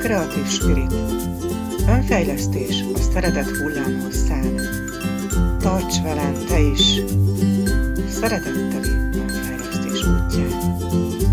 Kreatív Spirit. Önfejlesztés a szeretet hullámhoz szán. Tarts velem te is, szeretetteli önfejlesztés útján.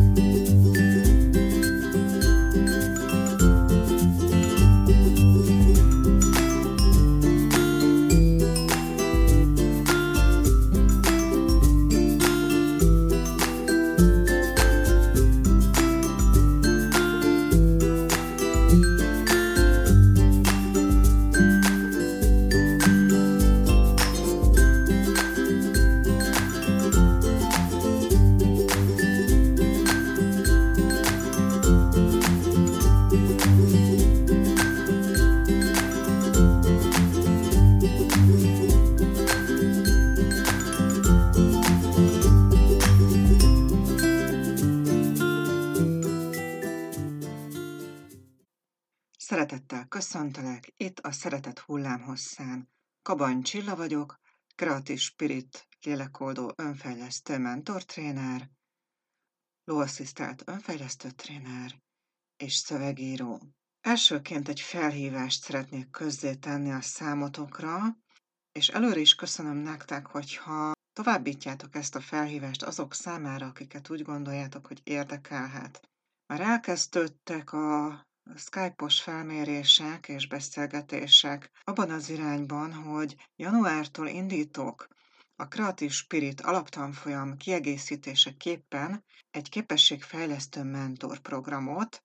Hosszán. Kabany Csilla vagyok, Kreatív Spirit lélekoldó önfejlesztő mentortréner, lóasszisztált önfejlesztő tréner és szövegíró. Elsőként egy felhívást szeretnék közzétenni a számotokra, és előre is köszönöm nektek, hogyha továbbítjátok ezt a felhívást azok számára, akiket úgy gondoljátok, hogy érdekelhet. Már elkezdődtek a Skype-os felmérések és beszélgetések abban az irányban, hogy januártól indítok a Creative Spirit alaptanfolyam kiegészítéseképpen egy képességfejlesztő mentor programot,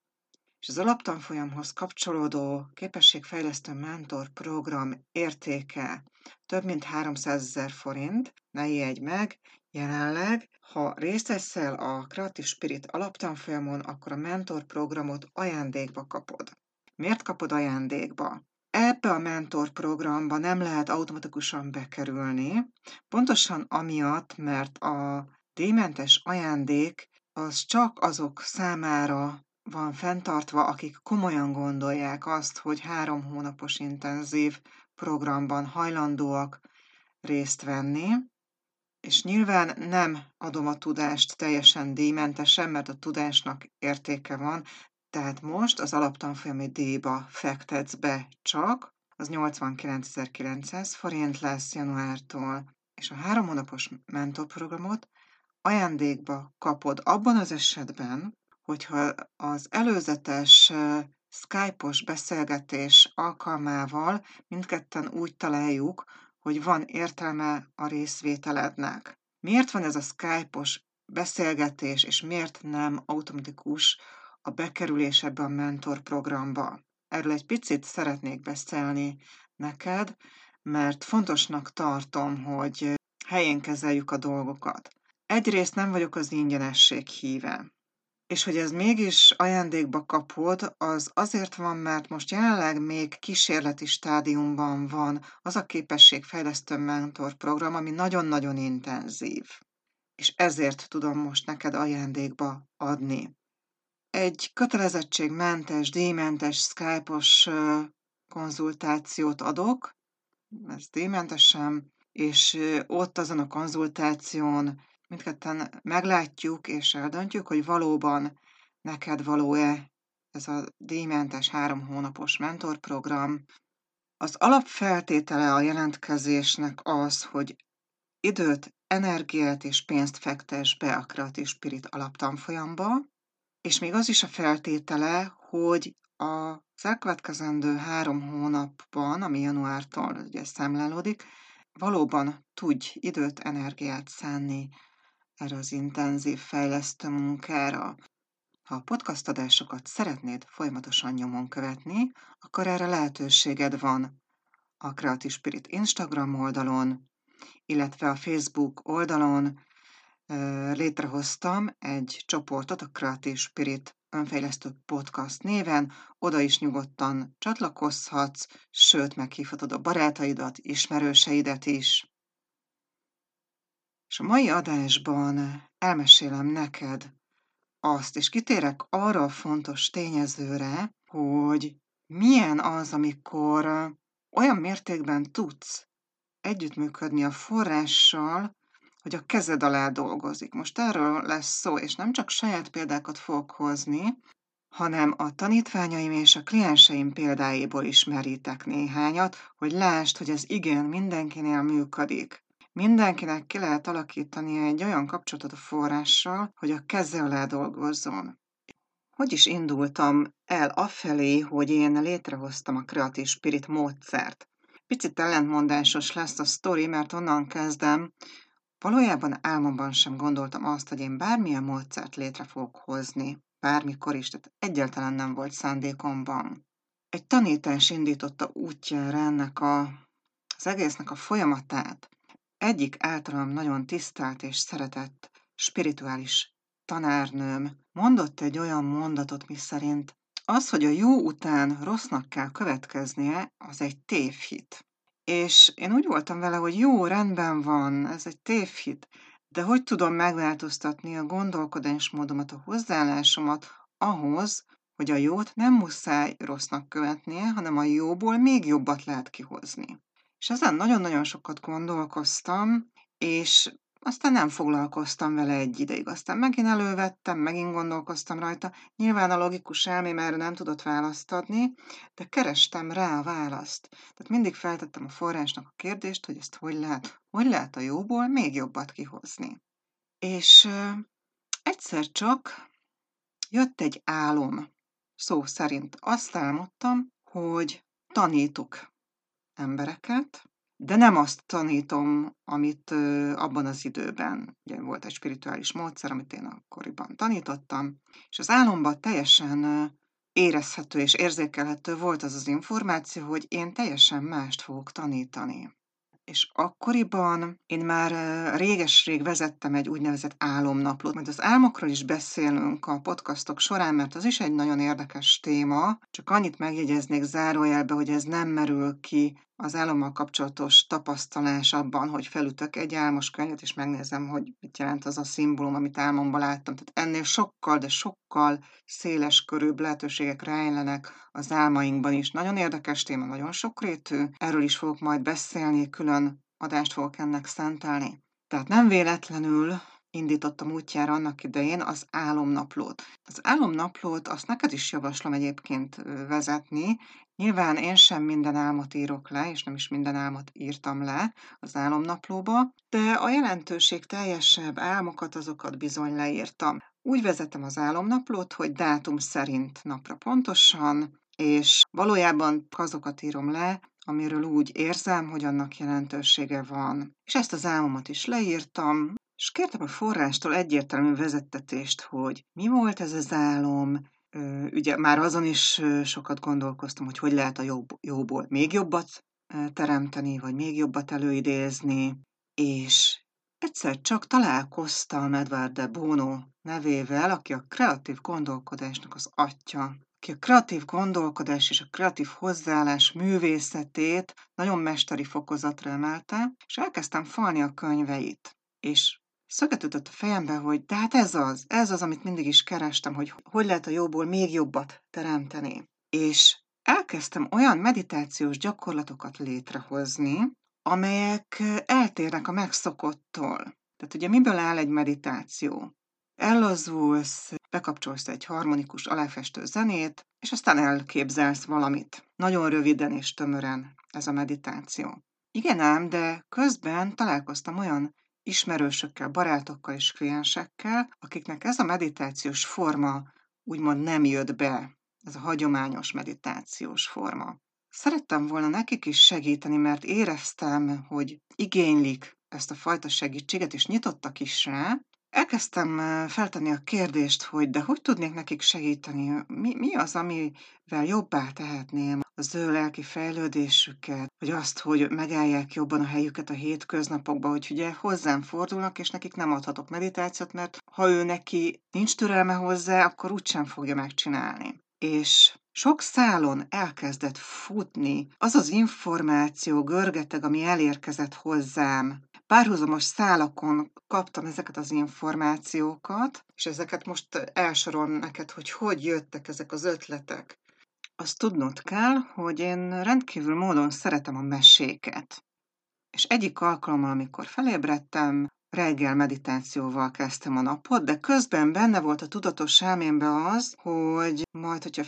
és az alaptanfolyamhoz kapcsolódó képességfejlesztő mentor program értéke több mint 300 ezer forint, ne ijedj meg, jelenleg ha részt veszel a Creative Spirit alaptanfolyamon, akkor a mentor programot ajándékba kapod. Miért kapod ajándékba? Ebbe a mentor programba nem lehet automatikusan bekerülni, pontosan amiatt, mert a díjmentes ajándék az csak azok számára van fenntartva, akik komolyan gondolják azt, hogy három hónapos intenzív programban hajlandóak részt venni, és nyilván nem adom a tudást teljesen díjmentesen, mert a tudásnak értéke van, tehát most az alaptanfolyami díjba fektetsz be csak, az 89.900 forint lesz januártól, és a három hónapos mentorprogramot ajándékba kapod abban az esetben, hogyha az előzetes Skype-os beszélgetés alkalmával mindketten úgy találjuk, hogy van értelme a részvételednek. Miért van ez a Skype-os beszélgetés, és miért nem automatikus a bekerülés ebbe a mentor programba? Erről egy picit szeretnék beszélni neked, mert fontosnak tartom, hogy helyén kezeljük a dolgokat. Egyrészt nem vagyok az ingyenesség híve. És hogy ez mégis ajándékba kapod, az azért van, mert most jelenleg még kísérleti stádiumban van az a képességfejlesztő mentor program, ami nagyon-nagyon intenzív. És ezért tudom most neked ajándékba adni. Egy kötelezettségmentes, díjmentes, Skype-os konzultációt adok, ez díjmentesen, és ott azon a konzultáción mindketten meglátjuk és eldöntjük, hogy valóban neked való-e ez a díjmentes három hónapos mentorprogram. Az alapfeltétele a jelentkezésnek az, hogy időt, energiát és pénzt fektes be a Creative Spirit alaptanfolyamba, és még az is a feltétele, hogy a elkövetkezendő három hónapban, ami januártól ugye számlálódik, valóban tudj időt, energiát szánni erre az intenzív fejlesztő munkára. Ha a podcast adásokat szeretnéd folyamatosan nyomon követni, akkor erre lehetőséged van a Creative Spirit Instagram oldalon, illetve a Facebook oldalon létrehoztam egy csoportot, a Creative Spirit önfejlesztő podcast néven, oda is nyugodtan csatlakozhatsz, sőt, meghívhatod a barátaidat, ismerőseidet is. És a mai adásban elmesélem neked azt, és kitérek arra a fontos tényezőre, hogy milyen az, amikor olyan mértékben tudsz együttműködni a forrással, hogy a kezed alá dolgozik. Most erről lesz szó, és nem csak saját példákat fogok hozni, hanem a tanítványaim és a klienseim példáiból is merítek néhányat, hogy lásd, hogy ez igen mindenkinél működik. Mindenkinek ki lehet alakítani egy olyan kapcsolatot a forrással, hogy a keze alá dolgozzon. Hogy is indultam el afelé, hogy én létrehoztam a Creative Spirit módszert? Picit ellentmondásos lesz a sztori, mert onnan kezdem, valójában álmomban sem gondoltam azt, hogy én bármilyen módszert létre fogok hozni, bármikor is, tehát egyáltalán nem volt szándékomban. Egy tanítás indította útjára ennek a, az egésznek a folyamatát. Egyik általam nagyon tisztelt és szeretett spirituális tanárnőm mondott egy olyan mondatot, mi szerint az, hogy a jó után rossznak kell következnie, az egy tévhit. És én úgy voltam vele, hogy jó, rendben van, ez egy tévhit, de hogy tudom megváltoztatni a gondolkodásmódomat, a hozzáállásomat ahhoz, hogy a jót nem muszáj rossznak követnie, hanem a jóból még jobbat lehet kihozni. És ezen nagyon-nagyon sokat gondolkoztam, és aztán nem foglalkoztam vele egy ideig. Aztán megint elővettem, megint gondolkoztam rajta. Nyilván a logikus elmém erre nem tudott választ adni, de kerestem rá a választ. Tehát mindig feltettem a forrásnak a kérdést, hogy ezt hogy lehet, hogy lehet a jóból még jobbat kihozni. És egyszer csak jött egy álom. Szó szerint azt álmodtam, hogy tanítok embereket, de nem azt tanítom, amit abban az időben, ugye volt egy spirituális módszer, amit én akkoriban tanítottam, és az álomban teljesen érezhető és érzékelhető volt az az információ, hogy én teljesen mást fogok tanítani. És akkoriban én már réges-rég vezettem egy úgynevezett álomnaplót, majd az álmokról is beszélünk a podcastok során, mert az is egy nagyon érdekes téma, csak annyit megjegyeznék zárójelbe, hogy ez nem merül ki az álommal kapcsolatos tapasztalás abban, hogy felütök egy álmos könyvet, és megnézem, hogy mit jelent az a szimbólum, amit álmomban láttam. Tehát ennél sokkal, de sokkal széles körűbb lehetőségek rejlenek az álmainkban is. Nagyon érdekes téma, nagyon sokrétű. Erről is fogok majd beszélni, külön adást fogok ennek szentelni. Tehát nem véletlenül indítottam útjára annak idején az álomnaplót. Az álomnaplót azt neked is javaslom egyébként vezetni. Nyilván én sem minden álmot írok le, és nem is minden álmot írtam le az álomnaplóba, de a jelentőség teljesebb álmokat, azokat bizony leírtam. Úgy vezetem az álomnaplót, hogy dátum szerint napra pontosan, és valójában azokat írom le, amiről úgy érzem, hogy annak jelentősége van. És ezt az álmomat is leírtam, és kértem a forrástól egyértelmű vezettetést, hogy mi volt ez az álom, ugye már azon is sokat gondolkoztam, hogy hogy lehet a jobb, jóból még jobbat teremteni, vagy még jobbat előidézni, és egyszer csak találkoztam Edward de Bono nevével, aki a kreatív gondolkodásnak az atya, aki a kreatív gondolkodás és a kreatív hozzáállás művészetét nagyon mesteri fokozatra emelte, és elkezdtem falni a könyveit. És szöget a fejembe, hogy de hát ez az, ez az, amit mindig is kerestem, hogy hogy lehet a jóból még jobbat teremteni. És elkezdtem olyan meditációs gyakorlatokat létrehozni, amelyek eltérnek a megszokottól. Tehát ugye miből áll egy meditáció? Ellazulsz, bekapcsolsz egy harmonikus aláfestő zenét, és aztán elképzelsz valamit. Nagyon röviden és tömören ez a meditáció. Igen ám, de közben találkoztam olyan ismerősökkel, barátokkal és kliensekkel, akiknek ez a meditációs forma úgymond nem jött be, ez a hagyományos meditációs forma. Szerettem volna nekik is segíteni, mert éreztem, hogy igénylik ezt a fajta segítséget, és nyitottak is rá, Elkezdtem feltenni a kérdést, hogy de hogy tudnék nekik segíteni? Mi, mi az, amivel jobbá tehetném az ő lelki fejlődésüket, vagy azt, hogy megállják jobban a helyüket a hétköznapokban, hogy ugye hozzám fordulnak, és nekik nem adhatok meditációt, mert ha ő neki nincs türelme hozzá, akkor úgysem fogja megcsinálni. És sok szálon elkezdett futni az az információ görgeteg, ami elérkezett hozzám párhuzamos szálakon kaptam ezeket az információkat, és ezeket most elsorolom neked, hogy hogy jöttek ezek az ötletek. Azt tudnod kell, hogy én rendkívül módon szeretem a meséket. És egyik alkalommal, amikor felébredtem, reggel meditációval kezdtem a napot, de közben benne volt a tudatos elmémben az, hogy majd, hogyha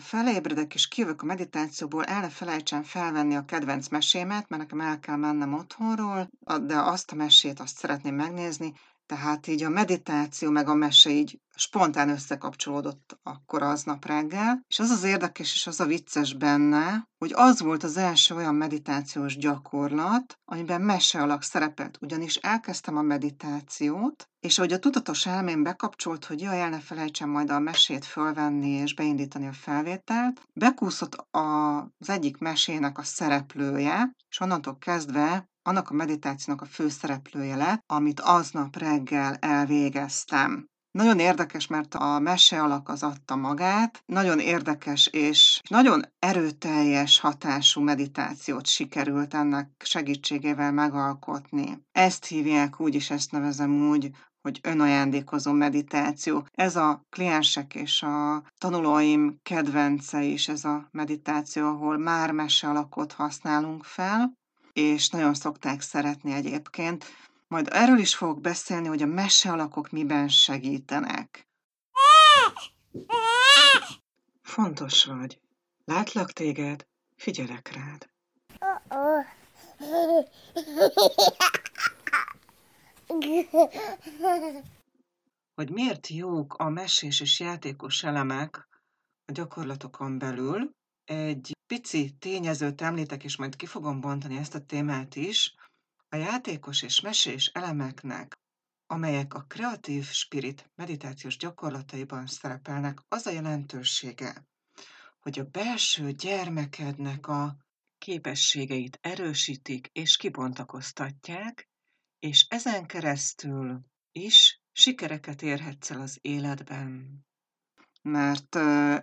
felébredek és kijövök a meditációból, el ne felejtsen felvenni a kedvenc mesémet, mert nekem el kell mennem otthonról, de azt a mesét azt szeretném megnézni, tehát így a meditáció meg a mese így spontán összekapcsolódott akkor aznap reggel, és az az érdekes és az a vicces benne, hogy az volt az első olyan meditációs gyakorlat, amiben mese alak szerepelt, ugyanis elkezdtem a meditációt, és ahogy a tudatos elmém bekapcsolt, hogy jaj, el ne felejtsem majd a mesét fölvenni és beindítani a felvételt, bekúszott az egyik mesének a szereplője, és onnantól kezdve annak a meditációnak a főszereplője lett, amit aznap reggel elvégeztem. Nagyon érdekes, mert a mese alak az adta magát, nagyon érdekes és nagyon erőteljes hatású meditációt sikerült ennek segítségével megalkotni. Ezt hívják úgy, és ezt nevezem úgy, hogy önajándékozó meditáció. Ez a kliensek és a tanulóim kedvence is ez a meditáció, ahol már mese alakot használunk fel, és nagyon szokták szeretni egyébként. Majd erről is fogok beszélni, hogy a mese alakok miben segítenek. Fontos vagy. Látlak téged, figyelek rád. Hogy miért jók a mesés és játékos elemek a gyakorlatokon belül, egy pici tényezőt említek, és majd ki fogom bontani ezt a témát is. A játékos és mesés elemeknek, amelyek a kreatív spirit meditációs gyakorlataiban szerepelnek, az a jelentősége, hogy a belső gyermekednek a képességeit erősítik és kibontakoztatják, és ezen keresztül is sikereket érhetsz el az életben mert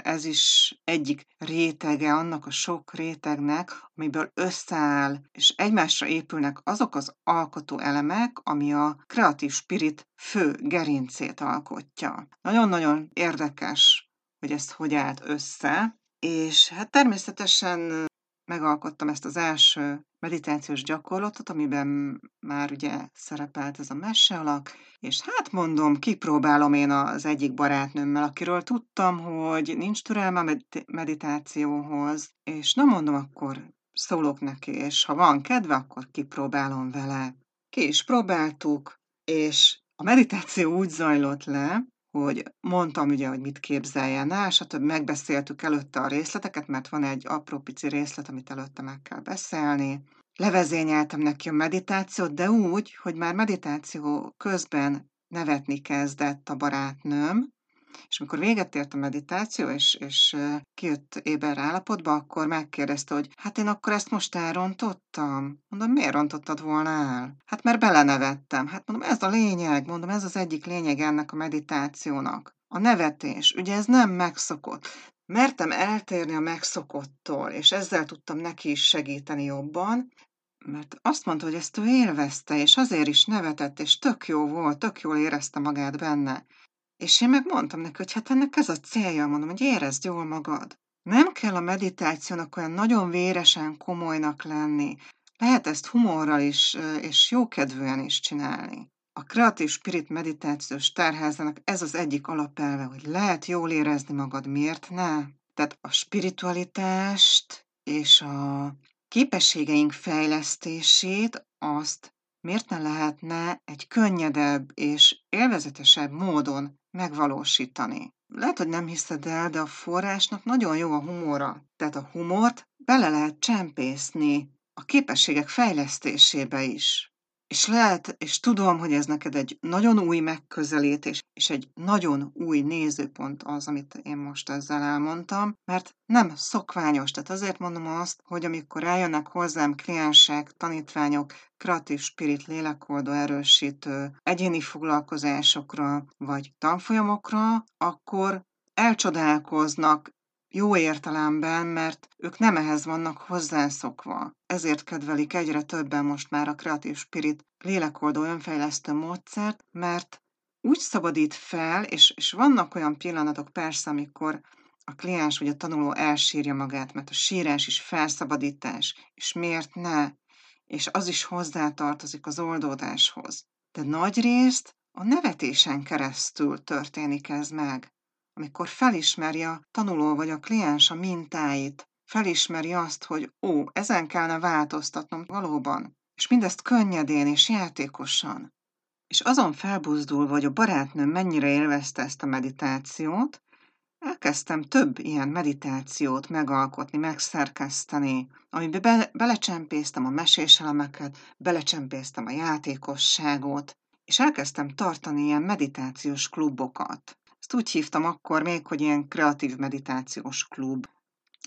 ez is egyik rétege annak a sok rétegnek, amiből összeáll, és egymásra épülnek azok az alkotó elemek, ami a kreatív spirit fő gerincét alkotja. Nagyon-nagyon érdekes, hogy ezt hogy állt össze, és hát természetesen megalkottam ezt az első meditációs gyakorlatot, amiben már ugye szerepelt ez a mese alak, és hát mondom, kipróbálom én az egyik barátnőmmel, akiről tudtam, hogy nincs türelme a meditációhoz, és nem mondom, akkor szólok neki, és ha van kedve, akkor kipróbálom vele. Ki is próbáltuk, és a meditáció úgy zajlott le, hogy mondtam ugye, hogy mit képzeljen el, stb. megbeszéltük előtte a részleteket, mert van egy apró pici részlet, amit előtte meg kell beszélni. Levezényeltem neki a meditációt, de úgy, hogy már meditáció közben nevetni kezdett a barátnőm, és amikor véget ért a meditáció, és, és kijött éber állapotba, akkor megkérdezte, hogy hát én akkor ezt most elrontottam. Mondom, miért rontottad volna el? Hát mert belenevettem. Hát mondom, ez a lényeg, mondom, ez az egyik lényeg ennek a meditációnak. A nevetés, ugye ez nem megszokott. Mertem eltérni a megszokottól, és ezzel tudtam neki is segíteni jobban, mert azt mondta, hogy ezt ő élvezte, és azért is nevetett, és tök jó volt, tök jól érezte magát benne. És én meg mondtam neki, hogy hát ennek ez a célja, mondom, hogy érezd jól magad. Nem kell a meditációnak olyan nagyon véresen komolynak lenni. Lehet ezt humorral is, és jókedvűen is csinálni. A kreatív spirit meditációs tárházának ez az egyik alapelve, hogy lehet jól érezni magad, miért ne? Tehát a spiritualitást és a képességeink fejlesztését azt miért ne lehetne egy könnyedebb és élvezetesebb módon megvalósítani. Lehet, hogy nem hiszed el, de a forrásnak nagyon jó a humora. Tehát a humort bele lehet csempészni a képességek fejlesztésébe is. És lehet, és tudom, hogy ez neked egy nagyon új megközelítés, és egy nagyon új nézőpont az, amit én most ezzel elmondtam, mert nem szokványos. Tehát azért mondom azt, hogy amikor eljönnek hozzám kliensek, tanítványok, kreatív spirit, lélekoldó erősítő, egyéni foglalkozásokra, vagy tanfolyamokra, akkor elcsodálkoznak, jó értelemben, mert ők nem ehhez vannak hozzászokva. Ezért kedvelik egyre többen most már a Creative Spirit lélekoldó önfejlesztő módszert, mert úgy szabadít fel, és, és vannak olyan pillanatok persze, amikor a kliens vagy a tanuló elsírja magát, mert a sírás is felszabadítás, és miért ne? És az is hozzátartozik az oldódáshoz. de nagy részt a nevetésen keresztül történik ez meg. Amikor felismeri a tanuló vagy a kliens a mintáit, felismeri azt, hogy ó, ezen kellene változtatnom valóban, és mindezt könnyedén és játékosan. És azon felbuzdul, hogy a barátnőm mennyire élvezte ezt a meditációt, elkezdtem több ilyen meditációt megalkotni, megszerkeszteni, amiben be, belecsempésztem a meséselemeket, belecsempésztem a játékosságot, és elkezdtem tartani ilyen meditációs klubokat. Ezt úgy hívtam akkor még, hogy ilyen kreatív meditációs klub.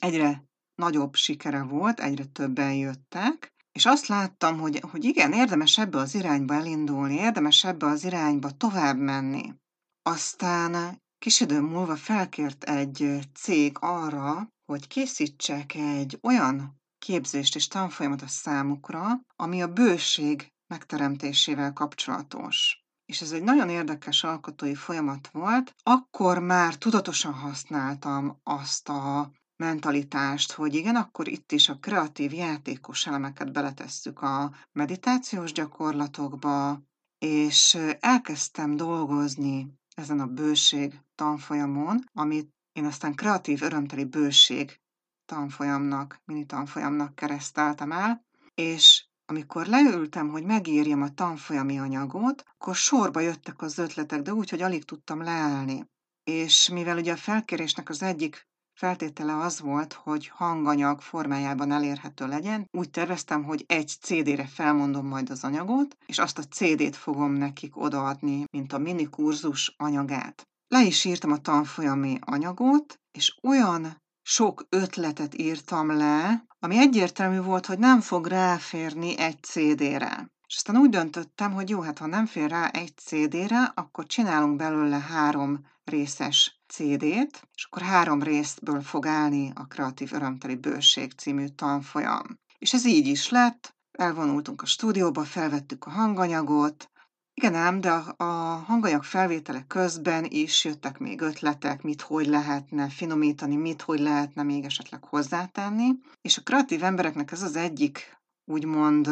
Egyre nagyobb sikere volt, egyre többen jöttek, és azt láttam, hogy, hogy igen, érdemes ebbe az irányba elindulni, érdemes ebbe az irányba tovább menni. Aztán kis idő múlva felkért egy cég arra, hogy készítsek egy olyan képzést és tanfolyamat a számukra, ami a bőség megteremtésével kapcsolatos. És ez egy nagyon érdekes alkotói folyamat volt. Akkor már tudatosan használtam azt a mentalitást, hogy igen, akkor itt is a kreatív játékos elemeket beletesszük a meditációs gyakorlatokba, és elkezdtem dolgozni ezen a bőség tanfolyamon, amit én aztán kreatív örömteli bőség tanfolyamnak, mini tanfolyamnak kereszteltem el, és amikor leültem, hogy megírjam a tanfolyami anyagot, akkor sorba jöttek az ötletek, de úgy, hogy alig tudtam leállni. És mivel ugye a felkérésnek az egyik feltétele az volt, hogy hanganyag formájában elérhető legyen. Úgy terveztem, hogy egy CD-re felmondom majd az anyagot, és azt a CD-t fogom nekik odaadni, mint a mini kurzus anyagát. Le is írtam a tanfolyami anyagot, és olyan sok ötletet írtam le, ami egyértelmű volt, hogy nem fog ráférni egy CD-re. És aztán úgy döntöttem, hogy jó, hát ha nem fér rá egy CD-re, akkor csinálunk belőle három részes CD-t, és akkor három részből fog állni a Kreatív Örömteli Bőség című tanfolyam. És ez így is lett, elvonultunk a stúdióba, felvettük a hanganyagot, igen ám, de a, a hanganyag felvétele közben is jöttek még ötletek, mit hogy lehetne finomítani, mit hogy lehetne még esetleg hozzátenni. És a kreatív embereknek ez az egyik úgymond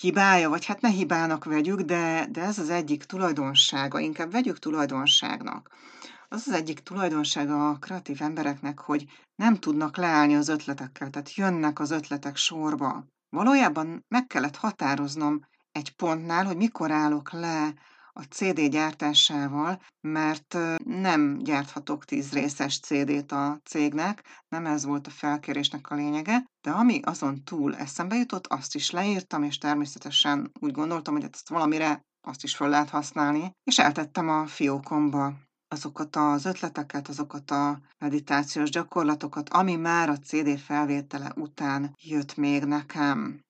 hibája, vagy hát ne hibának vegyük, de, de ez az egyik tulajdonsága, inkább vegyük tulajdonságnak. Az az egyik tulajdonsága a kreatív embereknek, hogy nem tudnak leállni az ötletekkel, tehát jönnek az ötletek sorba. Valójában meg kellett határoznom egy pontnál, hogy mikor állok le a CD gyártásával, mert nem gyárthatok tíz részes CD-t a cégnek, nem ez volt a felkérésnek a lényege, de ami azon túl eszembe jutott, azt is leírtam, és természetesen úgy gondoltam, hogy ezt valamire azt is fel lehet használni, és eltettem a fiókomba azokat az ötleteket, azokat a meditációs gyakorlatokat, ami már a CD felvétele után jött még nekem.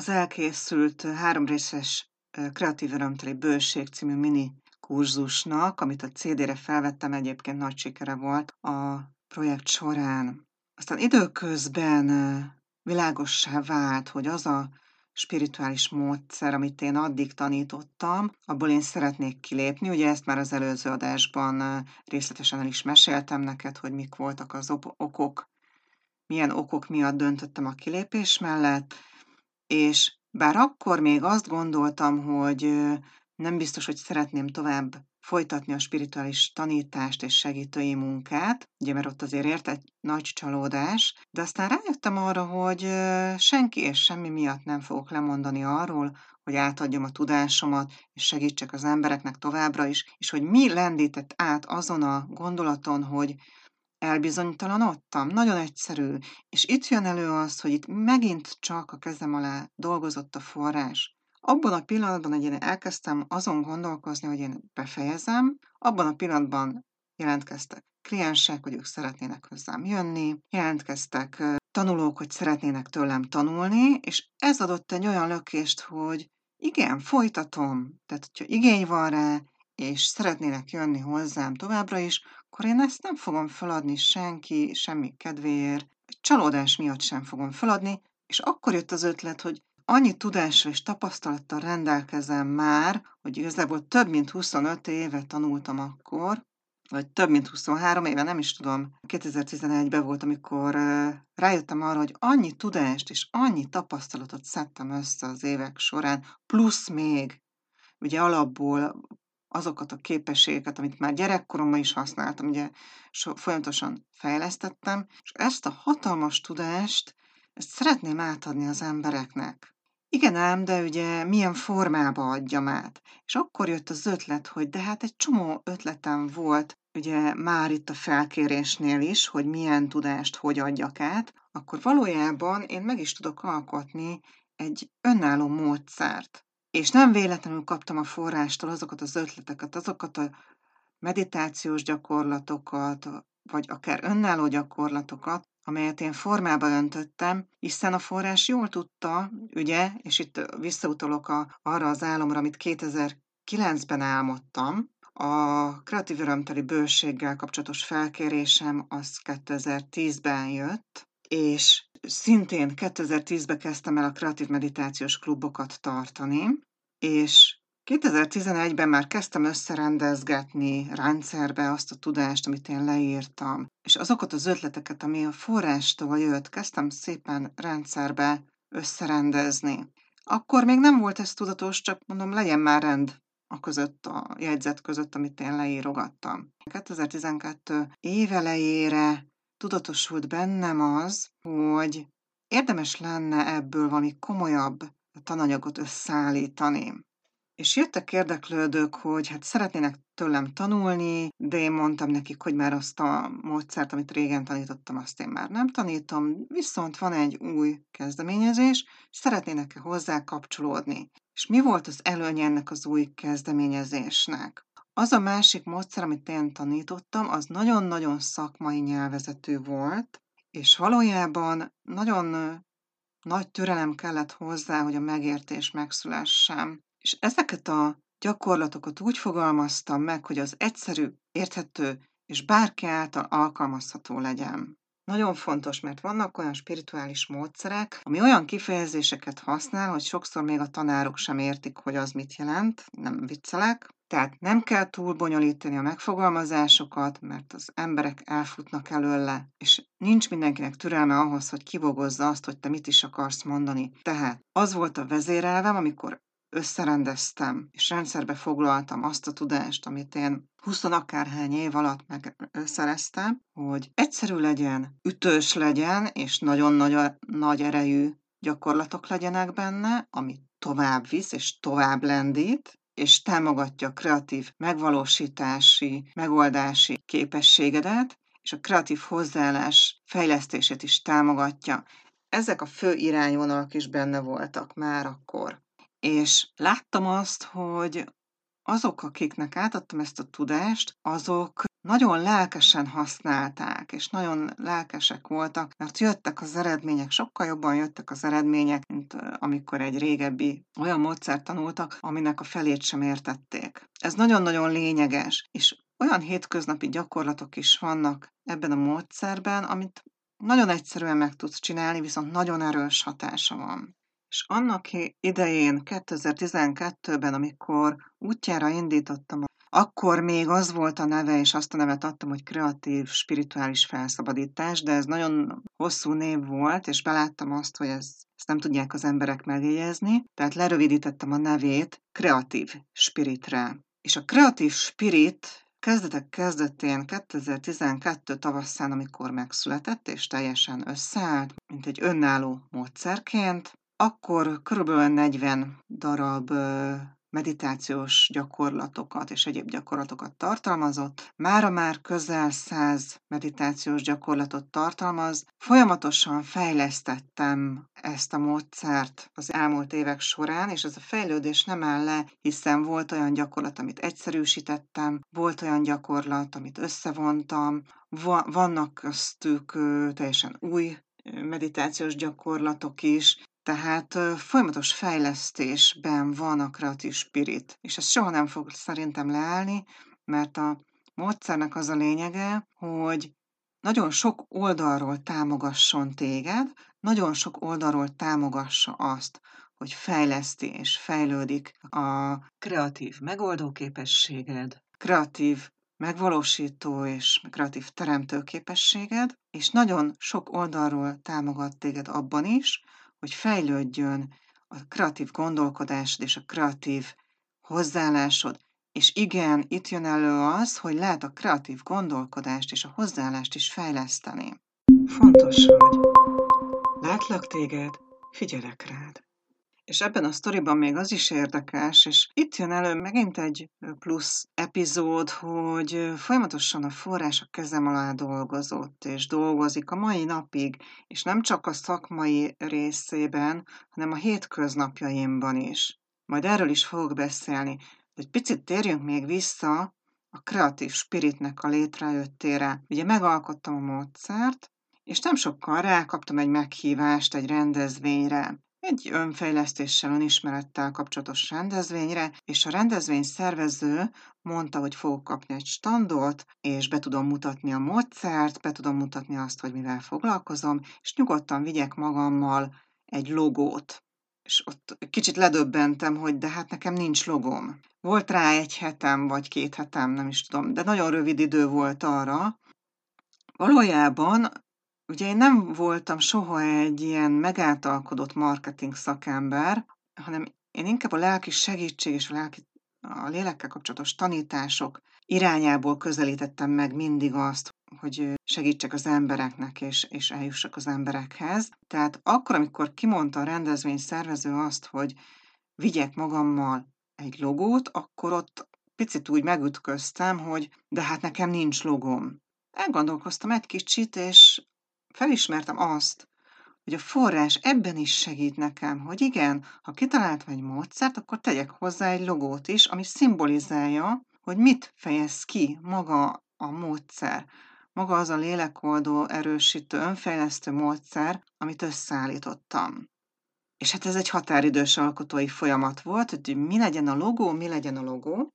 Az elkészült háromrészes Kreatív Örömteli Bőség című mini kurzusnak, amit a CD-re felvettem, egyébként nagy sikere volt a projekt során. Aztán időközben világossá vált, hogy az a spirituális módszer, amit én addig tanítottam, abból én szeretnék kilépni. Ugye ezt már az előző adásban részletesen el is meséltem neked, hogy mik voltak az okok, milyen okok miatt döntöttem a kilépés mellett, és bár akkor még azt gondoltam, hogy nem biztos, hogy szeretném tovább folytatni a spirituális tanítást és segítői munkát, ugye mert ott azért ért egy nagy csalódás, de aztán rájöttem arra, hogy senki és semmi miatt nem fogok lemondani arról, hogy átadjam a tudásomat, és segítsek az embereknek továbbra is, és hogy mi lendített át azon a gondolaton, hogy elbizonytalanodtam. Nagyon egyszerű. És itt jön elő az, hogy itt megint csak a kezem alá dolgozott a forrás. Abban a pillanatban, hogy én elkezdtem azon gondolkozni, hogy én befejezem, abban a pillanatban jelentkeztek kliensek, hogy ők szeretnének hozzám jönni, jelentkeztek tanulók, hogy szeretnének tőlem tanulni, és ez adott egy olyan lökést, hogy igen, folytatom, tehát hogyha igény van rá, és szeretnének jönni hozzám továbbra is, akkor én ezt nem fogom feladni senki, semmi kedvéért, csalódás miatt sem fogom feladni, és akkor jött az ötlet, hogy annyi tudással és tapasztalattal rendelkezem már, hogy igazából több mint 25 éve tanultam akkor, vagy több mint 23 éve, nem is tudom, 2011-ben volt, amikor rájöttem arra, hogy annyi tudást és annyi tapasztalatot szedtem össze az évek során, plusz még ugye alapból azokat a képességeket, amit már gyerekkoromban is használtam, ugye so, folyamatosan fejlesztettem, és ezt a hatalmas tudást, ezt szeretném átadni az embereknek. Igen ám, de ugye milyen formába adjam át. És akkor jött az ötlet, hogy de hát egy csomó ötletem volt, ugye már itt a felkérésnél is, hogy milyen tudást hogy adjak át, akkor valójában én meg is tudok alkotni egy önálló módszert. És nem véletlenül kaptam a forrástól azokat az ötleteket, azokat a meditációs gyakorlatokat, vagy akár önálló gyakorlatokat, amelyet én formába öntöttem, hiszen a forrás jól tudta, ugye, és itt visszautalok a, arra az álomra, amit 2009-ben álmodtam, a kreatív örömteli bőséggel kapcsolatos felkérésem az 2010-ben jött, és szintén 2010-ben kezdtem el a kreatív meditációs klubokat tartani, és 2011-ben már kezdtem összerendezgetni rendszerbe azt a tudást, amit én leírtam, és azokat az ötleteket, ami a forrástól jött, kezdtem szépen rendszerbe összerendezni. Akkor még nem volt ez tudatos, csak mondom, legyen már rend a között, a jegyzet között, amit én leírogattam. 2012 évelejére tudatosult bennem az, hogy érdemes lenne ebből valami komolyabb tananyagot összeállítani. És jöttek érdeklődők, hogy hát szeretnének tőlem tanulni, de én mondtam nekik, hogy már azt a módszert, amit régen tanítottam, azt én már nem tanítom, viszont van egy új kezdeményezés, és szeretnének-e hozzá kapcsolódni. És mi volt az előnye ennek az új kezdeményezésnek? Az a másik módszer, amit én tanítottam, az nagyon-nagyon szakmai nyelvezetű volt, és valójában nagyon nagy türelem kellett hozzá, hogy a megértés megszülessen. És ezeket a gyakorlatokat úgy fogalmaztam meg, hogy az egyszerű, érthető és bárki által alkalmazható legyen. Nagyon fontos, mert vannak olyan spirituális módszerek, ami olyan kifejezéseket használ, hogy sokszor még a tanárok sem értik, hogy az mit jelent, nem viccelek. Tehát nem kell túl bonyolítani a megfogalmazásokat, mert az emberek elfutnak előle, és nincs mindenkinek türelme ahhoz, hogy kibogozza azt, hogy te mit is akarsz mondani. Tehát az volt a vezérelvem, amikor összerendeztem, és rendszerbe foglaltam azt a tudást, amit én 20 akárhány év alatt megszereztem, hogy egyszerű legyen, ütős legyen, és nagyon nagy, nagy erejű gyakorlatok legyenek benne, ami tovább visz és tovább lendít, és támogatja a kreatív megvalósítási, megoldási képességedet, és a kreatív hozzáállás fejlesztését is támogatja. Ezek a fő irányvonalak is benne voltak már akkor. És láttam azt, hogy azok, akiknek átadtam ezt a tudást, azok nagyon lelkesen használták, és nagyon lelkesek voltak, mert jöttek az eredmények, sokkal jobban jöttek az eredmények, mint amikor egy régebbi olyan módszert tanultak, aminek a felét sem értették. Ez nagyon-nagyon lényeges, és olyan hétköznapi gyakorlatok is vannak ebben a módszerben, amit nagyon egyszerűen meg tudsz csinálni, viszont nagyon erős hatása van. És annak idején, 2012-ben, amikor útjára indítottam, akkor még az volt a neve, és azt a nevet adtam, hogy kreatív, spirituális felszabadítás, de ez nagyon hosszú név volt, és beláttam azt, hogy ez, ezt nem tudják az emberek megjegyezni, tehát lerövidítettem a nevét kreatív spiritre. És a kreatív spirit kezdetek kezdetén 2012 tavasszán, amikor megszületett és teljesen összeállt, mint egy önálló módszerként, akkor körülbelül 40 darab meditációs gyakorlatokat és egyéb gyakorlatokat tartalmazott. Mára már közel 100 meditációs gyakorlatot tartalmaz. Folyamatosan fejlesztettem ezt a módszert az elmúlt évek során, és ez a fejlődés nem áll le, hiszen volt olyan gyakorlat, amit egyszerűsítettem, volt olyan gyakorlat, amit összevontam, vannak köztük teljesen új meditációs gyakorlatok is, tehát folyamatos fejlesztésben van a kreatív spirit, és ez soha nem fog szerintem leállni, mert a módszernek az a lényege, hogy nagyon sok oldalról támogasson téged, nagyon sok oldalról támogassa azt, hogy fejleszti és fejlődik a kreatív megoldóképességed, kreatív megvalósító és kreatív teremtő képességed, és nagyon sok oldalról támogat téged abban is, hogy fejlődjön a kreatív gondolkodásod és a kreatív hozzáállásod. És igen, itt jön elő az, hogy lehet a kreatív gondolkodást és a hozzáállást is fejleszteni. Fontos vagy. Látlak téged, figyelek rád. És ebben a sztoriban még az is érdekes, és itt jön elő megint egy plusz epizód, hogy folyamatosan a forrás a kezem alá dolgozott, és dolgozik a mai napig, és nem csak a szakmai részében, hanem a hétköznapjaimban is. Majd erről is fogok beszélni. De egy picit térjünk még vissza a kreatív spiritnek a létrejöttére. Ugye megalkottam a módszert, és nem sokkal rákaptam egy meghívást egy rendezvényre egy önfejlesztéssel, önismerettel kapcsolatos rendezvényre, és a rendezvény szervező mondta, hogy fogok kapni egy standot, és be tudom mutatni a módszert, be tudom mutatni azt, hogy mivel foglalkozom, és nyugodtan vigyek magammal egy logót. És ott kicsit ledöbbentem, hogy de hát nekem nincs logom. Volt rá egy hetem, vagy két hetem, nem is tudom, de nagyon rövid idő volt arra. Valójában Ugye én nem voltam soha egy ilyen megáltalkodott marketing szakember, hanem én inkább a lelki segítség és a, lelki, a lélekkel kapcsolatos tanítások irányából közelítettem meg mindig azt, hogy segítsek az embereknek, és, és eljussak az emberekhez. Tehát akkor, amikor kimondta a rendezvény szervező azt, hogy vigyek magammal egy logót, akkor ott picit úgy megütköztem, hogy de hát nekem nincs logom. Elgondolkoztam egy kicsit, és felismertem azt, hogy a forrás ebben is segít nekem, hogy igen, ha kitaláltam egy módszert, akkor tegyek hozzá egy logót is, ami szimbolizálja, hogy mit fejez ki maga a módszer, maga az a lélekoldó, erősítő, önfejlesztő módszer, amit összeállítottam. És hát ez egy határidős alkotói folyamat volt, hogy mi legyen a logó, mi legyen a logó,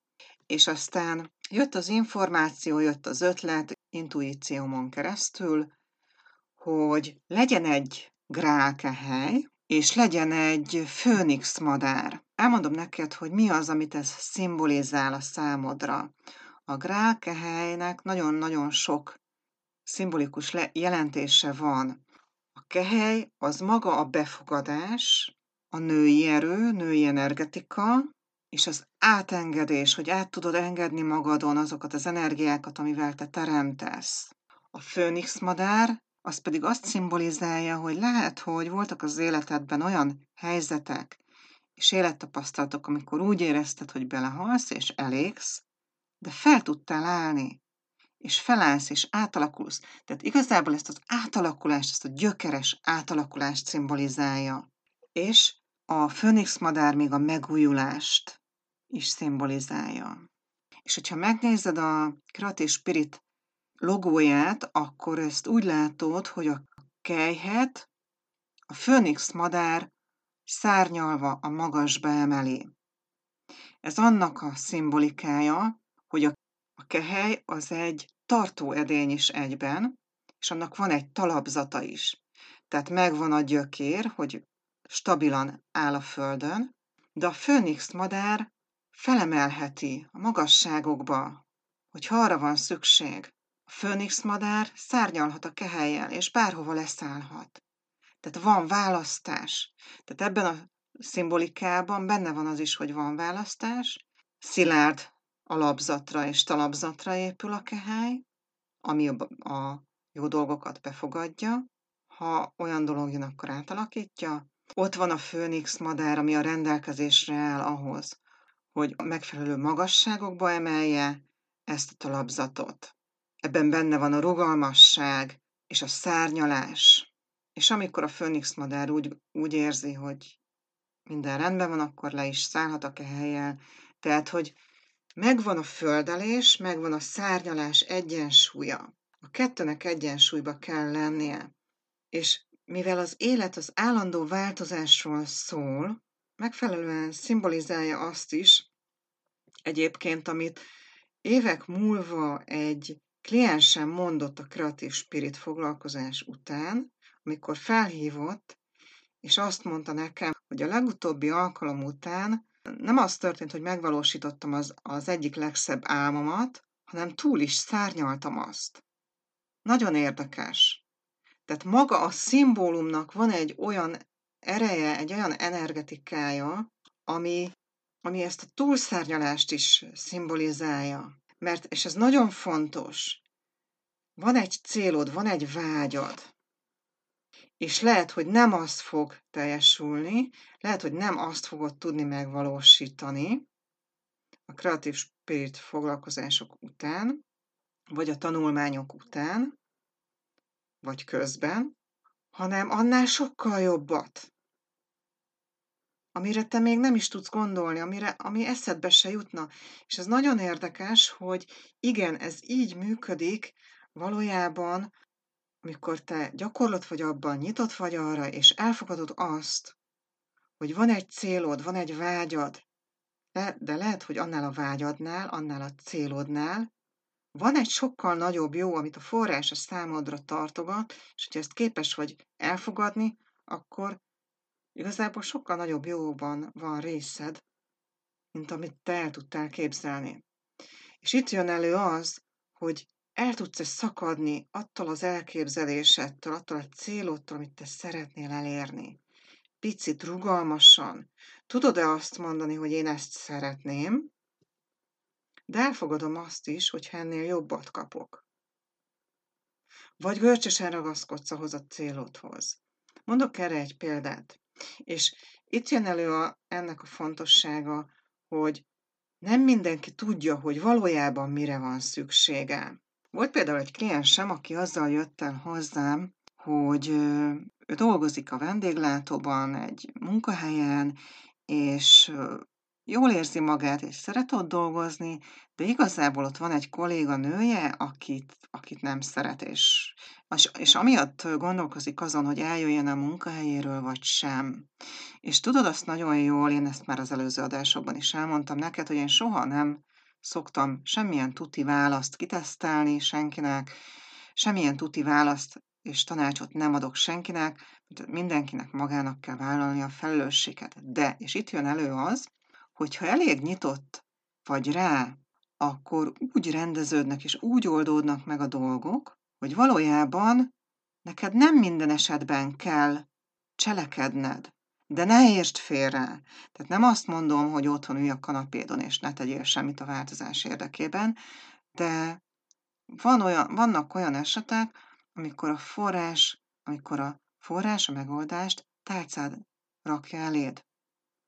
és aztán jött az információ, jött az ötlet, intuíciómon keresztül, hogy legyen egy grálkehely, és legyen egy főnix madár. Elmondom neked, hogy mi az, amit ez szimbolizál a számodra. A grálkehelynek nagyon-nagyon sok szimbolikus jelentése van. A kehely az maga a befogadás, a női erő, női energetika, és az átengedés, hogy át tudod engedni magadon azokat az energiákat, amivel te teremtesz. A főnix madár az pedig azt szimbolizálja, hogy lehet, hogy voltak az életedben olyan helyzetek és élettapasztalatok, amikor úgy érezted, hogy belehalsz és elégsz, de fel tudtál állni, és felállsz, és átalakulsz. Tehát igazából ezt az átalakulást, ezt a gyökeres átalakulást szimbolizálja. És a főnix madár még a megújulást is szimbolizálja. És hogyha megnézed a Kreatív Spirit logóját, akkor ezt úgy látod, hogy a kejhet a főnix madár szárnyalva a magasba emeli. Ez annak a szimbolikája, hogy a, a kehely az egy tartó edény is egyben, és annak van egy talapzata is. Tehát megvan a gyökér, hogy stabilan áll a földön, de a főnix madár felemelheti a magasságokba, hogy arra van szükség. A főnix madár szárnyalhat a kehelyel, és bárhova leszállhat. Tehát van választás. Tehát ebben a szimbolikában benne van az is, hogy van választás. Szilárd alapzatra és talapzatra épül a kehely, ami a jó dolgokat befogadja. Ha olyan dolog jön, akkor átalakítja. Ott van a főnix madár, ami a rendelkezésre áll ahhoz, hogy megfelelő magasságokba emelje ezt a talapzatot. Ebben benne van a rugalmasság és a szárnyalás. És amikor a főnix madár úgy, úgy érzi, hogy minden rendben van, akkor le is szállhat a kehelyel. Tehát, hogy megvan a földelés, megvan a szárnyalás egyensúlya. A kettőnek egyensúlyba kell lennie. És mivel az élet az állandó változásról szól, megfelelően szimbolizálja azt is, egyébként, amit évek múlva egy kliensem mondott a kreatív spirit foglalkozás után, amikor felhívott, és azt mondta nekem, hogy a legutóbbi alkalom után nem az történt, hogy megvalósítottam az, az egyik legszebb álmomat, hanem túl is szárnyaltam azt. Nagyon érdekes. Tehát maga a szimbólumnak van egy olyan ereje, egy olyan energetikája, ami ami ezt a túlszárnyalást is szimbolizálja. Mert, és ez nagyon fontos, van egy célod, van egy vágyad, és lehet, hogy nem az fog teljesülni, lehet, hogy nem azt fogod tudni megvalósítani a kreatív spirit foglalkozások után, vagy a tanulmányok után, vagy közben, hanem annál sokkal jobbat, amire te még nem is tudsz gondolni, amire, ami eszedbe se jutna. És ez nagyon érdekes, hogy igen, ez így működik valójában amikor te gyakorlott vagy abban, nyitott vagy arra, és elfogadod azt, hogy van egy célod, van egy vágyad, de lehet, hogy annál a vágyadnál, annál a célodnál van egy sokkal nagyobb jó, amit a forrás a számodra tartogat, és hogyha ezt képes vagy elfogadni, akkor igazából sokkal nagyobb jóban van részed, mint amit te el tudtál képzelni. És itt jön elő az, hogy el tudsz-e szakadni attól az elképzelésettől, attól a célodtól, amit te szeretnél elérni. Picit rugalmasan. Tudod-e azt mondani, hogy én ezt szeretném, de elfogadom azt is, hogy ennél jobbat kapok. Vagy görcsösen ragaszkodsz ahhoz a célodhoz. Mondok erre egy példát. És itt jön elő a, ennek a fontossága, hogy nem mindenki tudja, hogy valójában mire van szüksége. Volt például egy kliensem, aki azzal jött el hozzám, hogy ő dolgozik a vendéglátóban, egy munkahelyen, és jól érzi magát, és szeret ott dolgozni, de igazából ott van egy kolléga nője, akit, akit nem szeret, és, és, amiatt gondolkozik azon, hogy eljöjjön a munkahelyéről, vagy sem. És tudod azt nagyon jól, én ezt már az előző adásokban is elmondtam neked, hogy én soha nem szoktam semmilyen tuti választ kitesztelni senkinek, semmilyen tuti választ és tanácsot nem adok senkinek, mindenkinek magának kell vállalni a felelősséget. De, és itt jön elő az, hogyha elég nyitott vagy rá, akkor úgy rendeződnek és úgy oldódnak meg a dolgok, hogy valójában neked nem minden esetben kell cselekedned. De ne értsd félre. Tehát nem azt mondom, hogy otthon ülj a kanapédon, és ne tegyél semmit a változás érdekében, de van olyan, vannak olyan esetek, amikor a forrás, amikor a forrás a megoldást tálcád rakja eléd.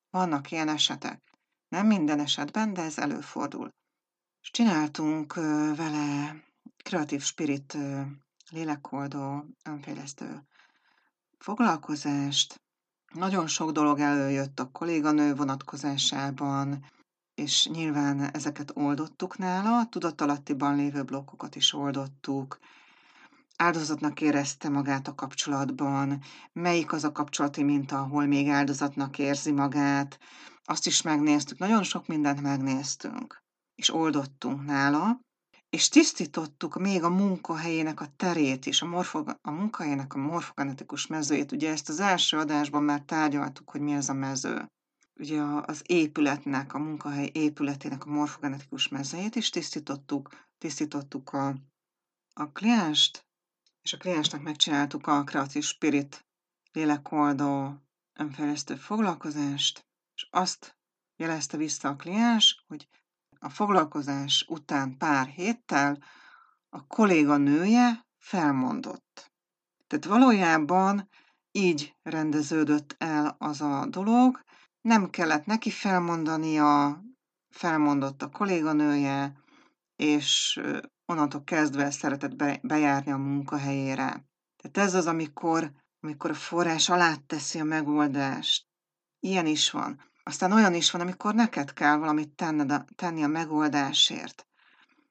Vannak ilyen esetek. Nem minden esetben, de ez előfordul. És csináltunk vele kreatív spirit lélekoldó, önfejlesztő foglalkozást, nagyon sok dolog előjött a kolléganő vonatkozásában, és nyilván ezeket oldottuk nála, a tudatalattiban lévő blokkokat is oldottuk, áldozatnak érezte magát a kapcsolatban, melyik az a kapcsolati minta, ahol még áldozatnak érzi magát, azt is megnéztük, nagyon sok mindent megnéztünk, és oldottunk nála, és tisztítottuk még a munkahelyének a terét is, a, morfog- a munkahelyének a morfogenetikus mezőjét. Ugye ezt az első adásban már tárgyaltuk, hogy mi ez a mező. Ugye az épületnek, a munkahely épületének a morfogenetikus mezőjét is tisztítottuk, tisztítottuk a, a klienst, és a kliensnek megcsináltuk a Creative Spirit lélekoldó önfejlesztő foglalkozást, és azt jelezte vissza a kliens, hogy a foglalkozás után pár héttel a kolléga nője felmondott. Tehát valójában így rendeződött el az a dolog, nem kellett neki felmondania, felmondott a kolléganője, és onnantól kezdve szeretett bejárni a munkahelyére. Tehát ez az, amikor, amikor a forrás alá teszi a megoldást. Ilyen is van. Aztán olyan is van, amikor neked kell valamit tenned a, tenni a megoldásért.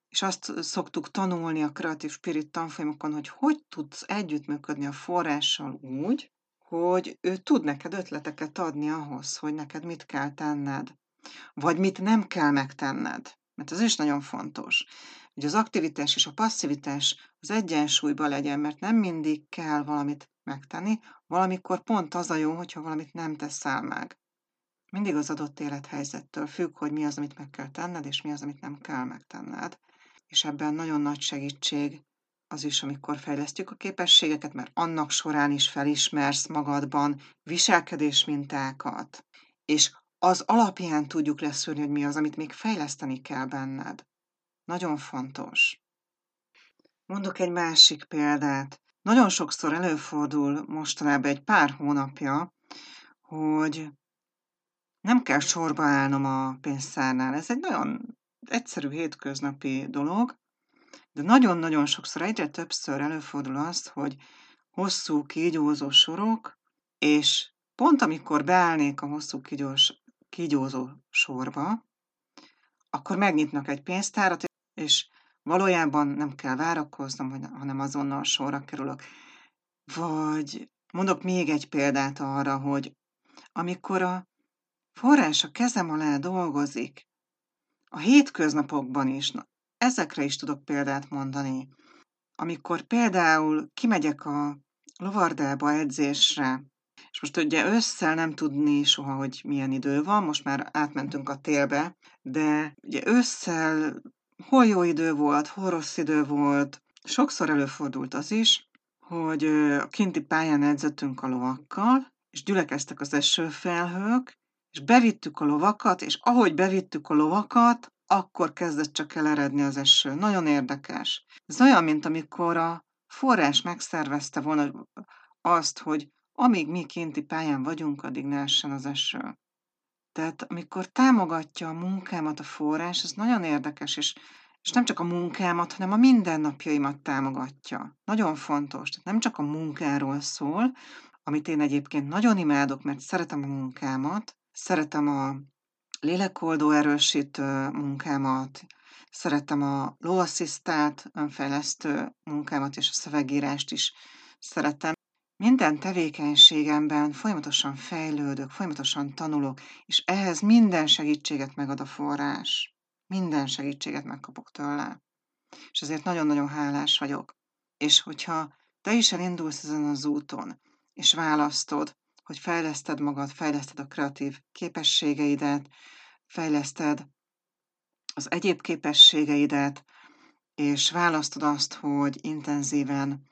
És azt szoktuk tanulni a Creative Spirit tanfolyamokon, hogy hogy tudsz együttműködni a forrással úgy, hogy ő tud neked ötleteket adni ahhoz, hogy neked mit kell tenned, vagy mit nem kell megtenned. Mert ez is nagyon fontos, hogy az aktivitás és a passzivitás az egyensúlyban legyen, mert nem mindig kell valamit megtenni, valamikor pont az a jó, hogyha valamit nem teszel meg. Mindig az adott élethelyzettől függ, hogy mi az, amit meg kell tenned, és mi az, amit nem kell megtenned. És ebben nagyon nagy segítség az is, amikor fejlesztjük a képességeket, mert annak során is felismersz magadban viselkedésmintákat, és az alapján tudjuk leszűrni, hogy mi az, amit még fejleszteni kell benned. Nagyon fontos. Mondok egy másik példát. Nagyon sokszor előfordul mostanában egy pár hónapja, hogy nem kell sorba állnom a pénztárnál. Ez egy nagyon egyszerű hétköznapi dolog, de nagyon-nagyon sokszor, egyre többször előfordul az, hogy hosszú kígyózó sorok, és pont amikor beállnék a hosszú kígyós, kígyózó sorba, akkor megnyitnak egy pénztárat, és valójában nem kell várakoznom, hanem azonnal sorra kerülök. Vagy mondok még egy példát arra, hogy amikor a forrás a kezem alá dolgozik, a hétköznapokban is, na, ezekre is tudok példát mondani. Amikor például kimegyek a lovardába edzésre, és most ugye ősszel nem tudni soha, hogy milyen idő van, most már átmentünk a télbe, de ugye ősszel hol jó idő volt, hol rossz idő volt, sokszor előfordult az is, hogy a kinti pályán edzettünk a lovakkal, és gyülekeztek az esőfelhők, és bevittük a lovakat, és ahogy bevittük a lovakat, akkor kezdett csak el eredni az eső. Nagyon érdekes. Ez olyan, mint amikor a forrás megszervezte volna azt, hogy amíg mi kinti pályán vagyunk, addig ne essen az eső. Tehát amikor támogatja a munkámat a forrás, ez nagyon érdekes, és, és nem csak a munkámat, hanem a mindennapjaimat támogatja. Nagyon fontos. Tehát nem csak a munkáról szól, amit én egyébként nagyon imádok, mert szeretem a munkámat, szeretem a lélekoldó erősítő munkámat, szeretem a lóasszisztált önfejlesztő munkámat és a szövegírást is szeretem. Minden tevékenységemben folyamatosan fejlődök, folyamatosan tanulok, és ehhez minden segítséget megad a forrás. Minden segítséget megkapok tőle. És ezért nagyon-nagyon hálás vagyok. És hogyha te is elindulsz ezen az úton, és választod, hogy fejleszted magad, fejleszted a kreatív képességeidet, fejleszted az egyéb képességeidet, és választod azt, hogy intenzíven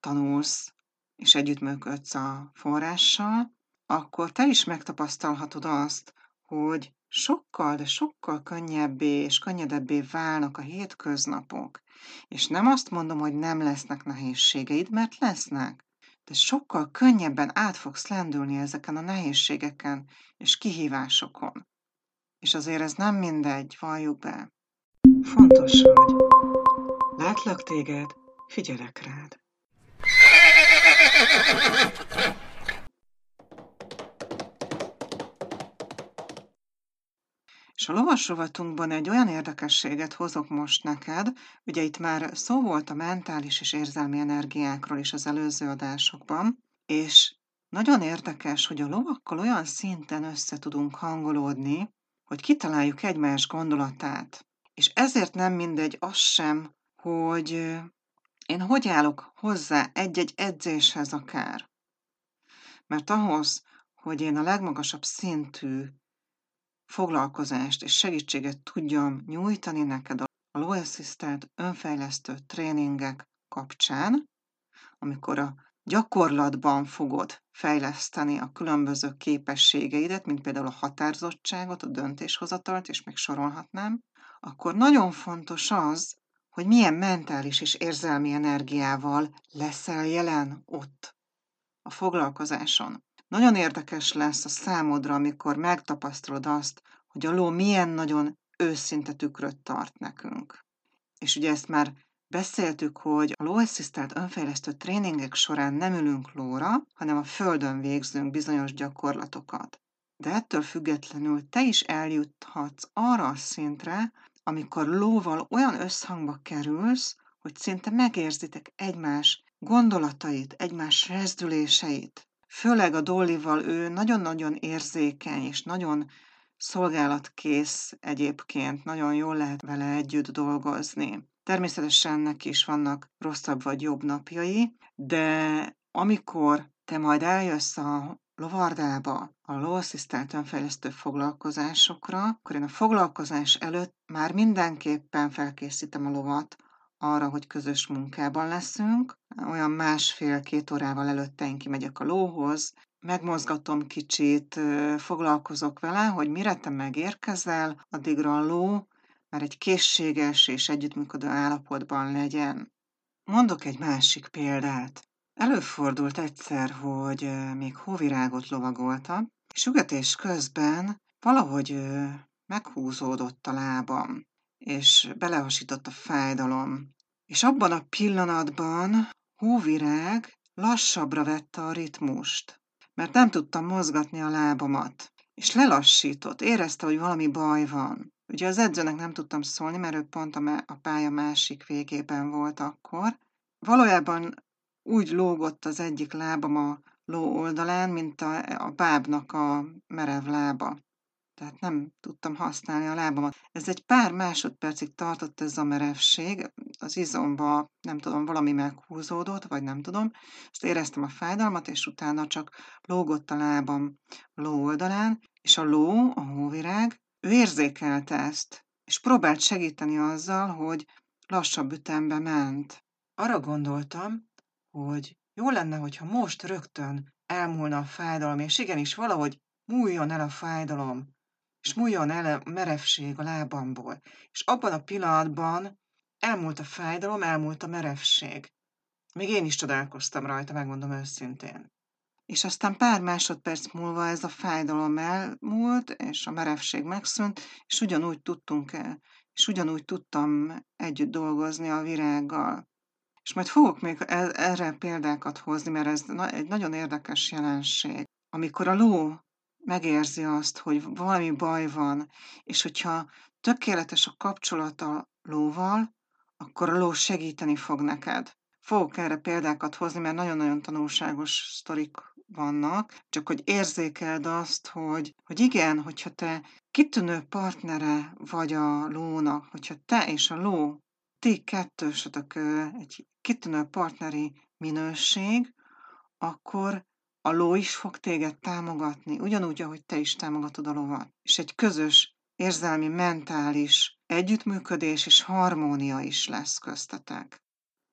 tanulsz, és együttműködsz a forrással, akkor te is megtapasztalhatod azt, hogy sokkal, de sokkal könnyebbé és könnyedebbé válnak a hétköznapok. És nem azt mondom, hogy nem lesznek nehézségeid, mert lesznek de sokkal könnyebben át fogsz lendülni ezeken a nehézségeken és kihívásokon. És azért ez nem mindegy, valljuk be. Fontos vagy. Látlak téged, figyelek rád. És a lovasrovatunkban egy olyan érdekességet hozok most neked, ugye itt már szó volt a mentális és érzelmi energiákról is az előző adásokban, és nagyon érdekes, hogy a lovakkal olyan szinten össze tudunk hangolódni, hogy kitaláljuk egymás gondolatát. És ezért nem mindegy az sem, hogy én hogy állok hozzá egy-egy edzéshez akár. Mert ahhoz, hogy én a legmagasabb szintű foglalkozást és segítséget tudjam nyújtani neked a Low Assistant önfejlesztő tréningek kapcsán, amikor a gyakorlatban fogod fejleszteni a különböző képességeidet, mint például a határozottságot, a döntéshozatalt, és még sorolhatnám, akkor nagyon fontos az, hogy milyen mentális és érzelmi energiával leszel jelen ott a foglalkozáson. Nagyon érdekes lesz a számodra, amikor megtapasztalod azt, hogy a ló milyen nagyon őszinte tükröt tart nekünk. És ugye ezt már beszéltük, hogy a lóasszisztált önfejlesztő tréningek során nem ülünk lóra, hanem a földön végzünk bizonyos gyakorlatokat. De ettől függetlenül te is eljuthatsz arra a szintre, amikor lóval olyan összhangba kerülsz, hogy szinte megérzitek egymás gondolatait, egymás rezdüléseit. Főleg a Dollival ő nagyon-nagyon érzékeny és nagyon szolgálatkész egyébként, nagyon jól lehet vele együtt dolgozni. Természetesen neki is vannak rosszabb vagy jobb napjai, de amikor te majd eljössz a lovardába, a lóasszisztált önfejlesztő foglalkozásokra, akkor én a foglalkozás előtt már mindenképpen felkészítem a lovat arra, hogy közös munkában leszünk. Olyan másfél-két órával előtte én kimegyek a lóhoz, megmozgatom kicsit, foglalkozok vele, hogy mire te megérkezel, addigra a ló már egy készséges és együttműködő állapotban legyen. Mondok egy másik példát. Előfordult egyszer, hogy még hóvirágot lovagoltam, és ügetés közben valahogy meghúzódott a lábam, és belehasított a fájdalom. És abban a pillanatban hóvirág lassabbra vette a ritmust, mert nem tudtam mozgatni a lábamat, és lelassított, érezte, hogy valami baj van. Ugye az edzőnek nem tudtam szólni, mert ő pont a, a pálya másik végében volt akkor. Valójában úgy lógott az egyik lábam a ló oldalán, mint a, a bábnak a merev lába. Tehát nem tudtam használni a lábamat. Ez egy pár másodpercig tartott ez a merevség, az izomba, nem tudom, valami meghúzódott, vagy nem tudom. Ezt éreztem a fájdalmat, és utána csak lógott a lábam ló oldalán, és a ló, a hóvirág, ő érzékelte ezt, és próbált segíteni azzal, hogy lassabb ütembe ment. Arra gondoltam, hogy jó lenne, hogyha most rögtön elmúlna a fájdalom, és igenis valahogy múljon el a fájdalom, és múljon el a merevség a lábamból. És abban a pillanatban elmúlt a fájdalom, elmúlt a merevség. Még én is csodálkoztam rajta, megmondom őszintén. És aztán pár másodperc múlva ez a fájdalom elmúlt, és a merevség megszűnt, és ugyanúgy tudtunk és ugyanúgy tudtam együtt dolgozni a virággal. És majd fogok még e-, erre példákat hozni, mert ez egy nagyon érdekes jelenség. Amikor a ló megérzi azt, hogy valami baj van, és hogyha tökéletes a kapcsolat a lóval, akkor a ló segíteni fog neked. Fogok erre példákat hozni, mert nagyon-nagyon tanulságos sztorik vannak, csak hogy érzékeld azt, hogy, hogy igen, hogyha te kitűnő partnere vagy a lónak, hogyha te és a ló, ti kettősötök egy kitűnő partneri minőség, akkor a ló is fog téged támogatni, ugyanúgy, ahogy te is támogatod a lovat. És egy közös érzelmi, mentális együttműködés és harmónia is lesz köztetek.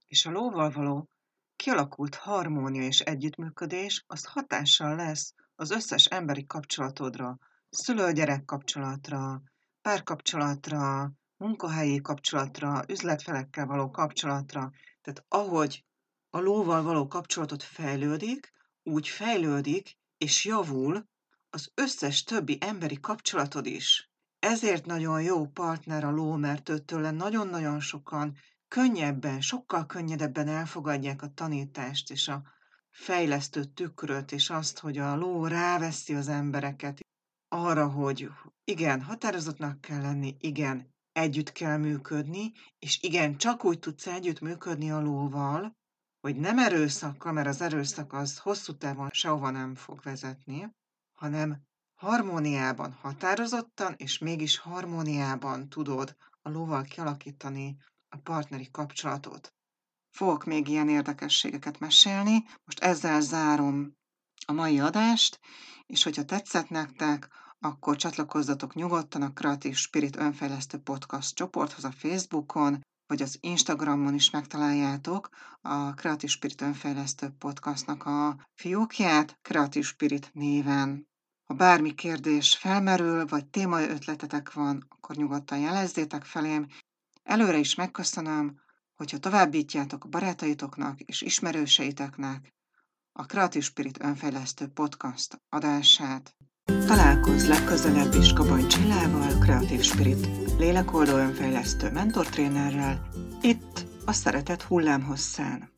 És a lóval való kialakult harmónia és együttműködés az hatással lesz az összes emberi kapcsolatodra, szülő-gyerek kapcsolatra, párkapcsolatra, munkahelyi kapcsolatra, üzletfelekkel való kapcsolatra. Tehát ahogy a lóval való kapcsolatot fejlődik, úgy fejlődik és javul az összes többi emberi kapcsolatod is. Ezért nagyon jó partner a ló, mert őtől nagyon-nagyon sokan könnyebben, sokkal könnyedebben elfogadják a tanítást és a fejlesztő tükröt, és azt, hogy a ló ráveszi az embereket arra, hogy igen, határozottnak kell lenni, igen, együtt kell működni, és igen, csak úgy tudsz együtt működni a lóval, hogy nem erőszakkal, mert az erőszak az hosszú távon sehova nem fog vezetni, hanem harmóniában, határozottan, és mégis harmóniában tudod a lóval kialakítani a partneri kapcsolatot. Fogok még ilyen érdekességeket mesélni. Most ezzel zárom a mai adást, és hogyha tetszett nektek, akkor csatlakozzatok nyugodtan a Creative Spirit önfejlesztő podcast csoporthoz a Facebookon, vagy az Instagramon is megtaláljátok a Creative Spirit önfejlesztő podcastnak a fiókját Creative Spirit néven. Ha bármi kérdés felmerül, vagy témai ötletetek van, akkor nyugodtan jelezzétek felém. Előre is megköszönöm, hogyha továbbítjátok a barátaitoknak és ismerőseiteknek a Creative Spirit önfejlesztő podcast adását. Találkozz legközelebb is Kabany Csillával, Creative Spirit lélekoldó önfejlesztő mentortrénerrel, itt a Szeretet hullámhosszán.